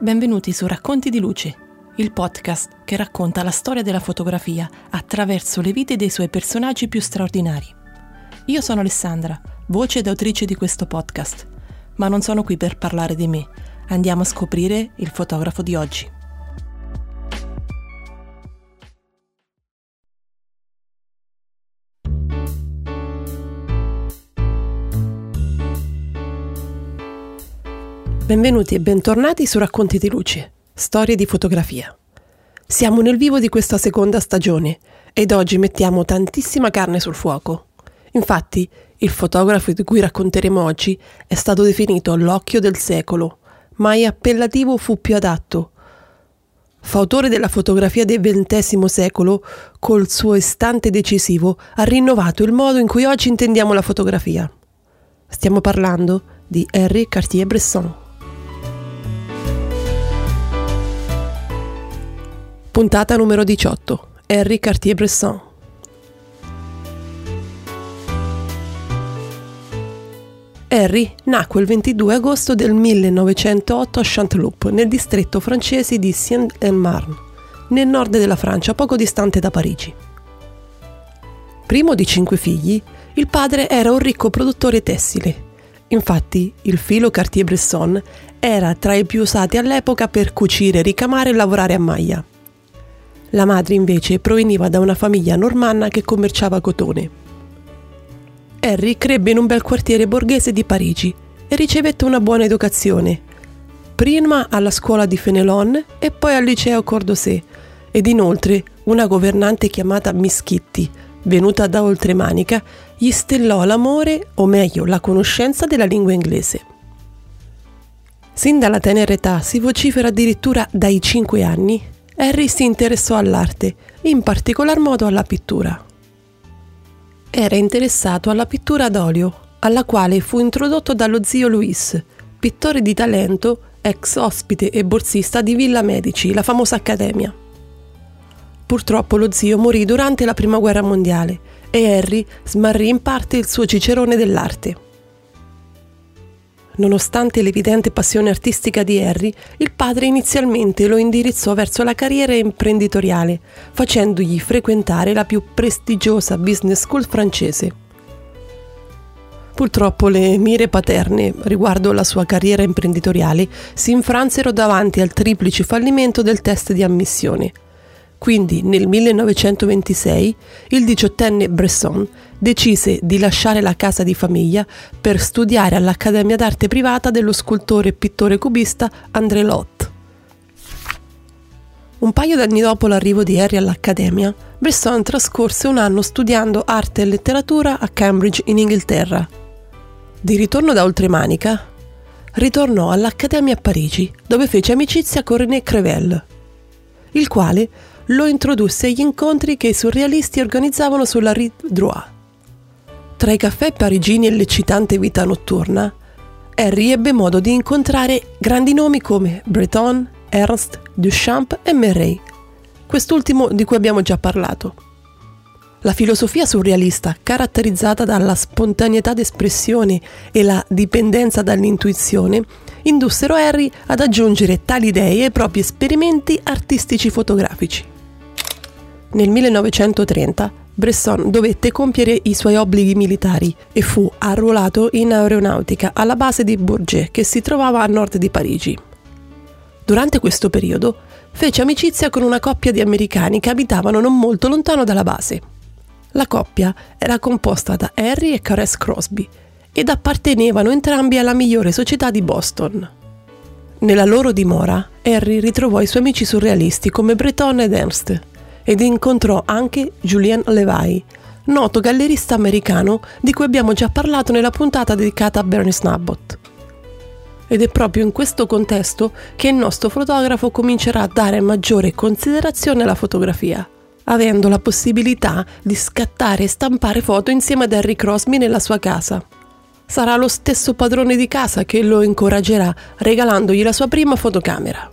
Benvenuti su Racconti di Luce, il podcast che racconta la storia della fotografia attraverso le vite dei suoi personaggi più straordinari. Io sono Alessandra, voce ed autrice di questo podcast, ma non sono qui per parlare di me. Andiamo a scoprire il fotografo di oggi. Benvenuti e bentornati su Racconti di Luce, storie di fotografia. Siamo nel vivo di questa seconda stagione ed oggi mettiamo tantissima carne sul fuoco. Infatti, il fotografo di cui racconteremo oggi è stato definito l'occhio del secolo, mai appellativo fu più adatto. Fautore della fotografia del XX secolo, col suo istante decisivo ha rinnovato il modo in cui oggi intendiamo la fotografia. Stiamo parlando di Henri Cartier-Bresson. Puntata numero 18. Henri Cartier-Bresson. Harry nacque il 22 agosto del 1908 a Chanteloup, nel distretto francese di Seine-et-Marne, nel nord della Francia, poco distante da Parigi. Primo di cinque figli, il padre era un ricco produttore tessile. Infatti, il filo Cartier-Bresson era tra i più usati all'epoca per cucire, ricamare e lavorare a maglia. La madre invece proveniva da una famiglia normanna che commerciava cotone. Harry crebbe in un bel quartiere borghese di Parigi e ricevette una buona educazione, prima alla scuola di Fenelon e poi al liceo Cordosé, ed inoltre una governante chiamata Miss Kitty, venuta da Oltremanica, gli stellò l'amore, o meglio la conoscenza della lingua inglese. Sin dalla tenera età si vocifera addirittura dai 5 anni Harry si interessò all'arte, in particolar modo alla pittura. Era interessato alla pittura ad olio, alla quale fu introdotto dallo zio Luis, pittore di talento, ex ospite e borsista di Villa Medici, la famosa accademia. Purtroppo lo zio morì durante la Prima Guerra Mondiale e Harry smarrì in parte il suo cicerone dell'arte. Nonostante l'evidente passione artistica di Harry, il padre inizialmente lo indirizzò verso la carriera imprenditoriale, facendogli frequentare la più prestigiosa business school francese. Purtroppo le mire paterne riguardo la sua carriera imprenditoriale si infransero davanti al triplice fallimento del test di ammissione – quindi nel 1926 il diciottenne Bresson decise di lasciare la casa di famiglia per studiare all'Accademia d'arte privata dello scultore e pittore cubista André Lot. Un paio d'anni dopo l'arrivo di Harry all'Accademia, Bresson trascorse un anno studiando arte e letteratura a Cambridge in Inghilterra. Di ritorno da Oltremanica, ritornò all'Accademia a Parigi, dove fece amicizia con René Crevel, il quale lo introdusse agli incontri che i surrealisti organizzavano sulla Rue Droit. Tra i caffè parigini e l'eccitante vita notturna, Harry ebbe modo di incontrare grandi nomi come Breton, Ernst, Duchamp e Murray, quest'ultimo di cui abbiamo già parlato. La filosofia surrealista, caratterizzata dalla spontaneità d'espressione e la dipendenza dall'intuizione, indussero Harry ad aggiungere tali idee ai propri esperimenti artistici fotografici. Nel 1930 Bresson dovette compiere i suoi obblighi militari e fu arruolato in aeronautica alla base di Bourget che si trovava a nord di Parigi. Durante questo periodo fece amicizia con una coppia di americani che abitavano non molto lontano dalla base. La coppia era composta da Harry e Caress Crosby ed appartenevano entrambi alla migliore società di Boston. Nella loro dimora, Harry ritrovò i suoi amici surrealisti come Breton ed Ernst ed incontrò anche Julien Levy, noto gallerista americano di cui abbiamo già parlato nella puntata dedicata a Bernie Snabbott. Ed è proprio in questo contesto che il nostro fotografo comincerà a dare maggiore considerazione alla fotografia, avendo la possibilità di scattare e stampare foto insieme ad Harry Crosby nella sua casa. Sarà lo stesso padrone di casa che lo incoraggerà regalandogli la sua prima fotocamera.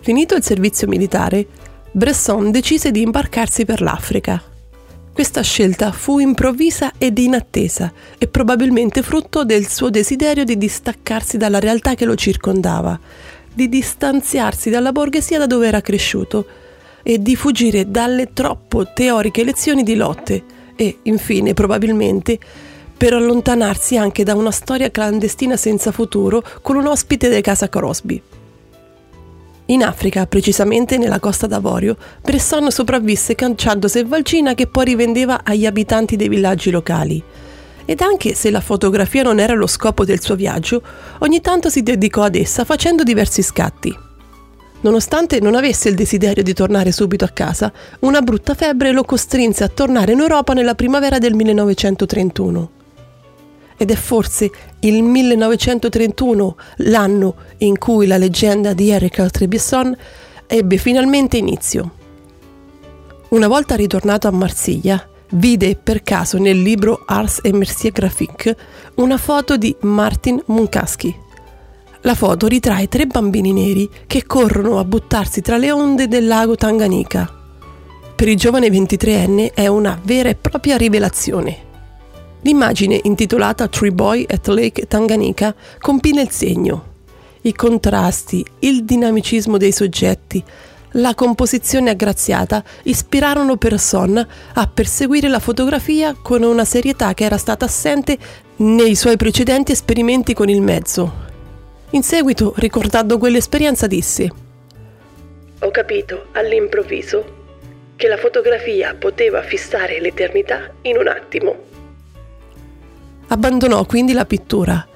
Finito il servizio militare, Bresson decise di imbarcarsi per l'Africa. Questa scelta fu improvvisa ed inattesa e probabilmente frutto del suo desiderio di distaccarsi dalla realtà che lo circondava, di distanziarsi dalla borghesia da dove era cresciuto e di fuggire dalle troppo teoriche lezioni di lotte e, infine, probabilmente, per allontanarsi anche da una storia clandestina senza futuro con un ospite di casa Crosby. In Africa, precisamente nella Costa d'Avorio, Bresson sopravvisse cacciando selvaggina che poi rivendeva agli abitanti dei villaggi locali. Ed anche se la fotografia non era lo scopo del suo viaggio, ogni tanto si dedicò ad essa facendo diversi scatti. Nonostante non avesse il desiderio di tornare subito a casa, una brutta febbre lo costrinse a tornare in Europa nella primavera del 1931. Ed è forse il 1931 l'anno in cui la leggenda di Eric Trebisson ebbe finalmente inizio. Una volta ritornato a Marsiglia, vide per caso nel libro Ars et Mercier Graphique una foto di Martin Munkaski, la foto ritrae tre bambini neri che corrono a buttarsi tra le onde del lago Tanganika. Per il giovane 23enne è una vera e propria rivelazione. L'immagine intitolata Tree Boy at Lake Tanganika compila il segno. I contrasti, il dinamicismo dei soggetti, la composizione aggraziata ispirarono Person a perseguire la fotografia con una serietà che era stata assente nei suoi precedenti esperimenti con il mezzo, in seguito, ricordando quell'esperienza, disse Ho capito all'improvviso che la fotografia poteva fissare l'eternità in un attimo. Abbandonò quindi la pittura,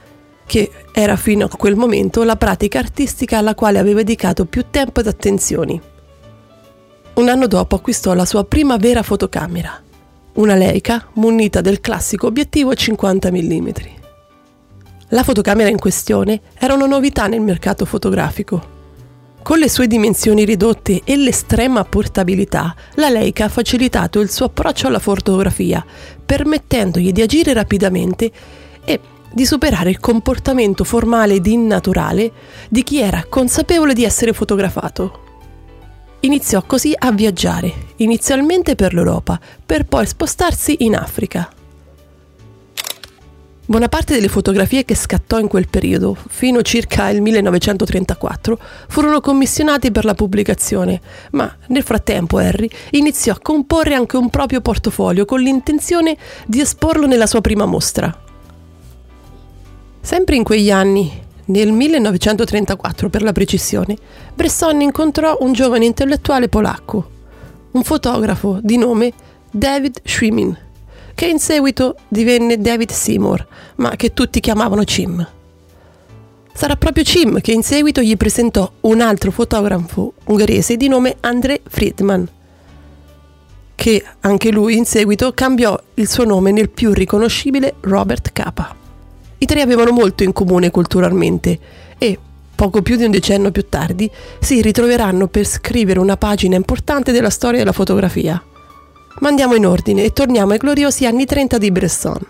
che era fino a quel momento la pratica artistica alla quale aveva dedicato più tempo ed attenzioni. Un anno dopo acquistò la sua prima vera fotocamera, una Leica munita del classico obiettivo 50 mm. La fotocamera in questione era una novità nel mercato fotografico. Con le sue dimensioni ridotte e l'estrema portabilità, la Leica ha facilitato il suo approccio alla fotografia, permettendogli di agire rapidamente e di superare il comportamento formale ed innaturale di chi era consapevole di essere fotografato. Iniziò così a viaggiare, inizialmente per l'Europa, per poi spostarsi in Africa. Buona parte delle fotografie che scattò in quel periodo, fino circa il 1934, furono commissionate per la pubblicazione, ma nel frattempo Harry iniziò a comporre anche un proprio portfolio con l'intenzione di esporlo nella sua prima mostra. Sempre in quegli anni, nel 1934 per la precisione, Bresson incontrò un giovane intellettuale polacco, un fotografo di nome David Schwimin che in seguito divenne David Seymour, ma che tutti chiamavano Cim. Sarà proprio Cim che in seguito gli presentò un altro fotografo ungherese di nome André Friedman, che anche lui in seguito cambiò il suo nome nel più riconoscibile Robert Capa. I tre avevano molto in comune culturalmente e, poco più di un decennio più tardi, si ritroveranno per scrivere una pagina importante della storia della fotografia. Ma andiamo in ordine e torniamo ai gloriosi anni 30 di Bresson.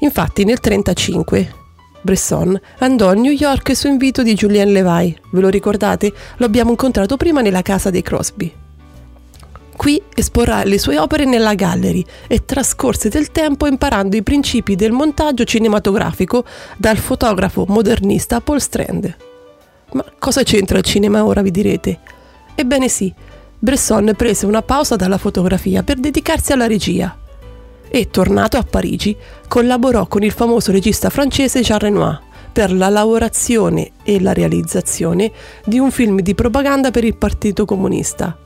Infatti nel 1935 Bresson andò a New York su invito di Julien Levy, ve lo ricordate? Lo abbiamo incontrato prima nella casa dei Crosby. Qui esporrà le sue opere nella gallery e trascorse del tempo imparando i principi del montaggio cinematografico dal fotografo modernista Paul Strand. Ma cosa c'entra il cinema ora, vi direte? Ebbene sì, Bresson prese una pausa dalla fotografia per dedicarsi alla regia e, tornato a Parigi, collaborò con il famoso regista francese Jean Renoir per la lavorazione e la realizzazione di un film di propaganda per il Partito Comunista.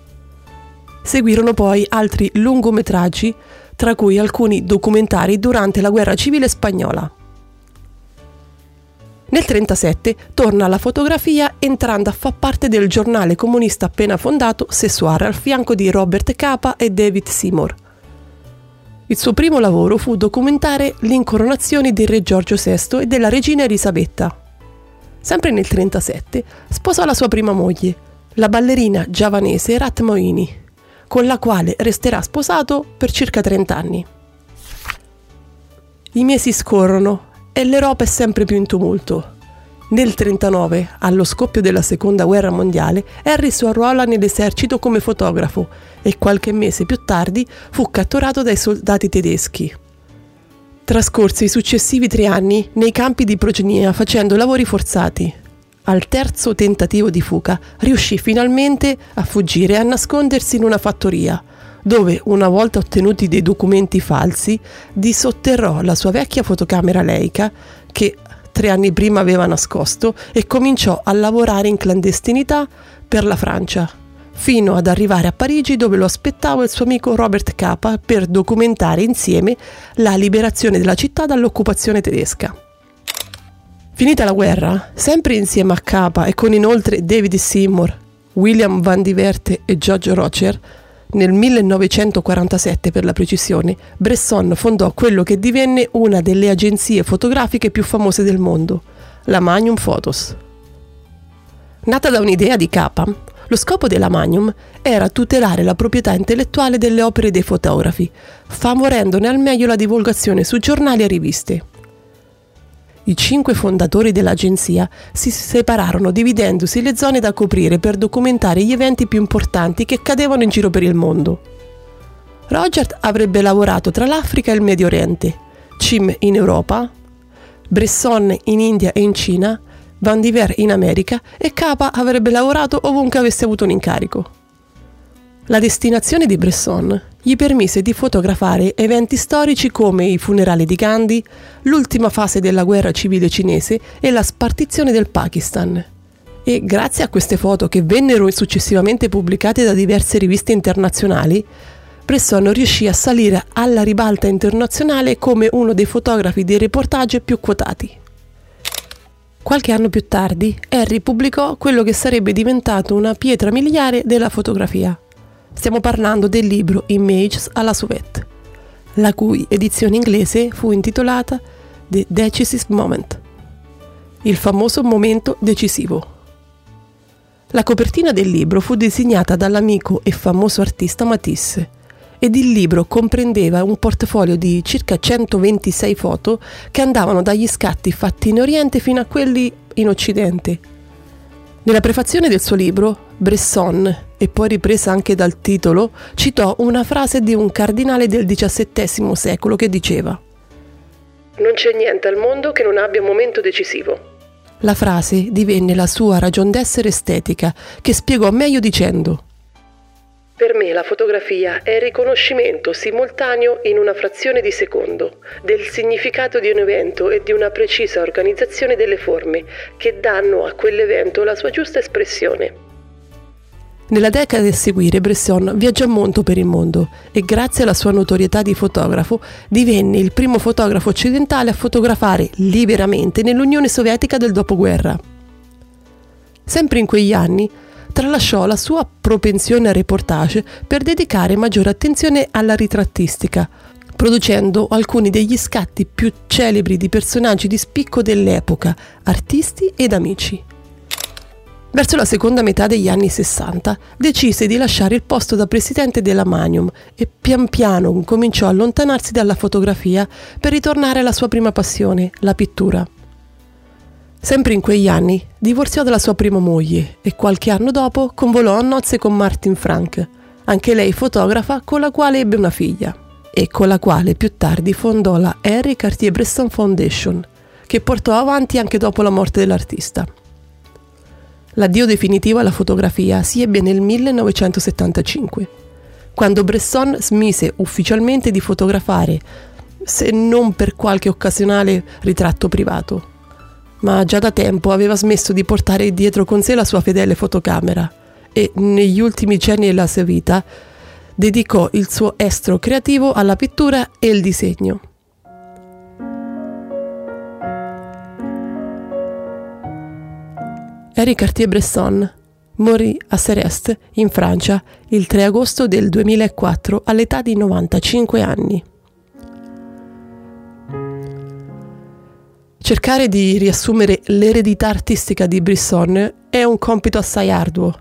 Seguirono poi altri lungometraggi, tra cui alcuni documentari durante la guerra civile spagnola. Nel 1937 torna alla fotografia entrando a far parte del giornale comunista appena fondato Sessuare al fianco di Robert Capa e David Seymour. Il suo primo lavoro fu documentare l'incoronazione di re Giorgio VI e della regina Elisabetta. Sempre nel 1937 sposò la sua prima moglie, la ballerina giavanese Rat Moini, con la quale resterà sposato per circa 30 anni. I mesi scorrono e l'Europa è sempre più in tumulto. Nel 1939, allo scoppio della seconda guerra mondiale, Harry si arruola nell'esercito come fotografo e qualche mese più tardi fu catturato dai soldati tedeschi. Trascorse i successivi tre anni nei campi di progenia facendo lavori forzati. al terzo tentativo di fuga, riuscì finalmente a fuggire e a nascondersi in una fattoria, dove, una volta ottenuti dei documenti falsi, disotterrò la sua vecchia fotocamera Leica, che tre anni prima aveva nascosto, e cominciò a lavorare in clandestinità per la Francia, fino ad arrivare a Parigi dove lo aspettava il suo amico Robert Capa per documentare insieme la liberazione della città dall'occupazione tedesca. Finita la guerra, sempre insieme a Capa e con inoltre David Seymour, William Van Diverte e George Rocher, nel 1947 per la precisione, Bresson fondò quello che divenne una delle agenzie fotografiche più famose del mondo, la Magnum Photos. Nata da un'idea di Capa, lo scopo della Magnum era tutelare la proprietà intellettuale delle opere dei fotografi, favorendone al meglio la divulgazione su giornali e riviste. I cinque fondatori dell'agenzia si separarono dividendosi le zone da coprire per documentare gli eventi più importanti che accadevano in giro per il mondo. Roger avrebbe lavorato tra l'Africa e il Medio Oriente, Cim in Europa, Bresson in India e in Cina, Van Diver in America e Capa avrebbe lavorato ovunque avesse avuto un incarico. La destinazione di Bresson gli permise di fotografare eventi storici come i funerali di Gandhi, l'ultima fase della guerra civile cinese e la spartizione del Pakistan. E grazie a queste foto che vennero successivamente pubblicate da diverse riviste internazionali, Bresson riuscì a salire alla ribalta internazionale come uno dei fotografi di reportage più quotati. Qualche anno più tardi, Harry pubblicò quello che sarebbe diventato una pietra miliare della fotografia, Stiamo parlando del libro Images alla Sauvette, la cui edizione inglese fu intitolata The Decisive Moment, il famoso momento decisivo. La copertina del libro fu disegnata dall'amico e famoso artista Matisse ed il libro comprendeva un portafoglio di circa 126 foto che andavano dagli scatti fatti in Oriente fino a quelli in Occidente. Nella prefazione del suo libro, Bresson, e poi ripresa anche dal titolo, citò una frase di un cardinale del XVII secolo che diceva Non c'è niente al mondo che non abbia un momento decisivo. La frase divenne la sua ragion d'essere estetica, che spiegò meglio dicendo per me la fotografia è il riconoscimento simultaneo in una frazione di secondo del significato di un evento e di una precisa organizzazione delle forme che danno a quell'evento la sua giusta espressione. Nella decada a seguire Bresson viaggiò molto per il mondo e grazie alla sua notorietà di fotografo divenne il primo fotografo occidentale a fotografare liberamente nell'Unione Sovietica del dopoguerra. Sempre in quegli anni tralasciò la sua propensione a reportage per dedicare maggiore attenzione alla ritrattistica, producendo alcuni degli scatti più celebri di personaggi di spicco dell'epoca, artisti ed amici. Verso la seconda metà degli anni 60 decise di lasciare il posto da presidente della Magnum e pian piano cominciò a allontanarsi dalla fotografia per ritornare alla sua prima passione, la pittura. Sempre in quegli anni divorziò dalla sua prima moglie e qualche anno dopo convolò a nozze con Martin Frank, anche lei fotografa con la quale ebbe una figlia e con la quale più tardi fondò la Henry Cartier-Bresson Foundation, che portò avanti anche dopo la morte dell'artista. L'addio definitivo alla fotografia si ebbe nel 1975, quando Bresson smise ufficialmente di fotografare, se non per qualche occasionale ritratto privato. Ma già da tempo aveva smesso di portare dietro con sé la sua fedele fotocamera e negli ultimi giorni della sua vita dedicò il suo estro creativo alla pittura e il disegno. Eric Cartier-Bresson morì a Sereste, in Francia, il 3 agosto del 2004 all'età di 95 anni. Cercare di riassumere l'eredità artistica di Brisson è un compito assai arduo.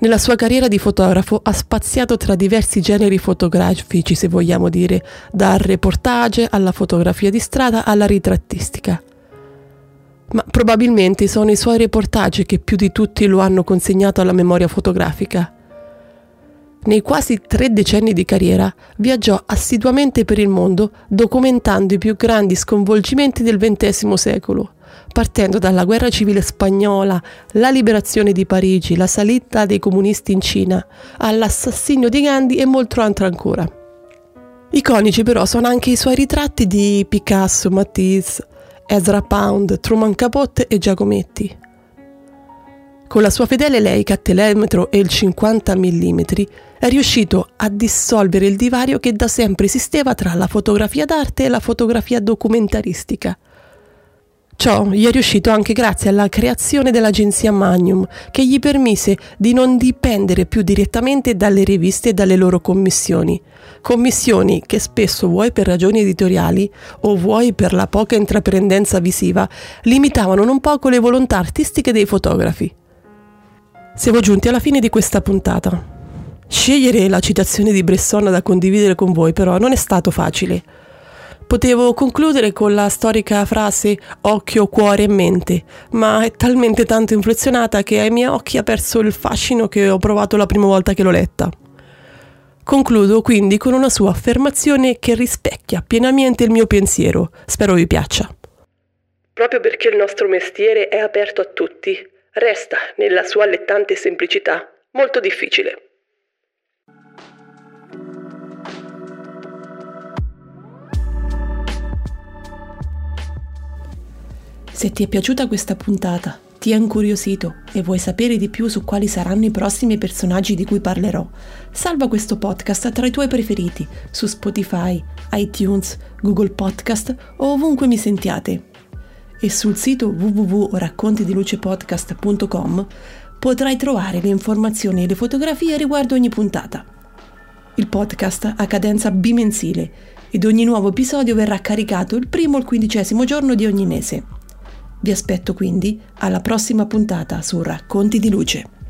Nella sua carriera di fotografo ha spaziato tra diversi generi fotografici, se vogliamo dire, dal reportage alla fotografia di strada alla ritrattistica ma probabilmente sono i suoi reportage che più di tutti lo hanno consegnato alla memoria fotografica. Nei quasi tre decenni di carriera viaggiò assiduamente per il mondo documentando i più grandi sconvolgimenti del XX secolo, partendo dalla guerra civile spagnola, la liberazione di Parigi, la salita dei comunisti in Cina, all'assassinio di Gandhi e molto altro ancora. Iconici però sono anche i suoi ritratti di Picasso, Matisse, Ezra Pound, Truman Capote e Giacometti. Con la sua fedele Leica a telemetro e il 50 mm è riuscito a dissolvere il divario che da sempre esisteva tra la fotografia d'arte e la fotografia documentaristica. Ciò gli è riuscito anche grazie alla creazione dell'agenzia Magnum, che gli permise di non dipendere più direttamente dalle riviste e dalle loro commissioni. Commissioni che spesso, vuoi per ragioni editoriali o vuoi per la poca intraprendenza visiva, limitavano non poco le volontà artistiche dei fotografi. Siamo giunti alla fine di questa puntata. Scegliere la citazione di Bresson da condividere con voi però non è stato facile. Potevo concludere con la storica frase occhio, cuore e mente, ma è talmente tanto inflazionata che ai miei occhi ha perso il fascino che ho provato la prima volta che l'ho letta. Concludo quindi con una sua affermazione che rispecchia pienamente il mio pensiero. Spero vi piaccia. Proprio perché il nostro mestiere è aperto a tutti, resta, nella sua allettante semplicità, molto difficile. Se ti è piaciuta questa puntata, ti è incuriosito e vuoi sapere di più su quali saranno i prossimi personaggi di cui parlerò, salva questo podcast tra i tuoi preferiti su Spotify, iTunes, Google Podcast o ovunque mi sentiate e sul sito www.raccontidilucepodcast.com potrai trovare le informazioni e le fotografie riguardo ogni puntata. Il podcast ha cadenza bimensile ed ogni nuovo episodio verrà caricato il primo o il quindicesimo giorno di ogni mese. Vi aspetto quindi alla prossima puntata su Racconti di Luce.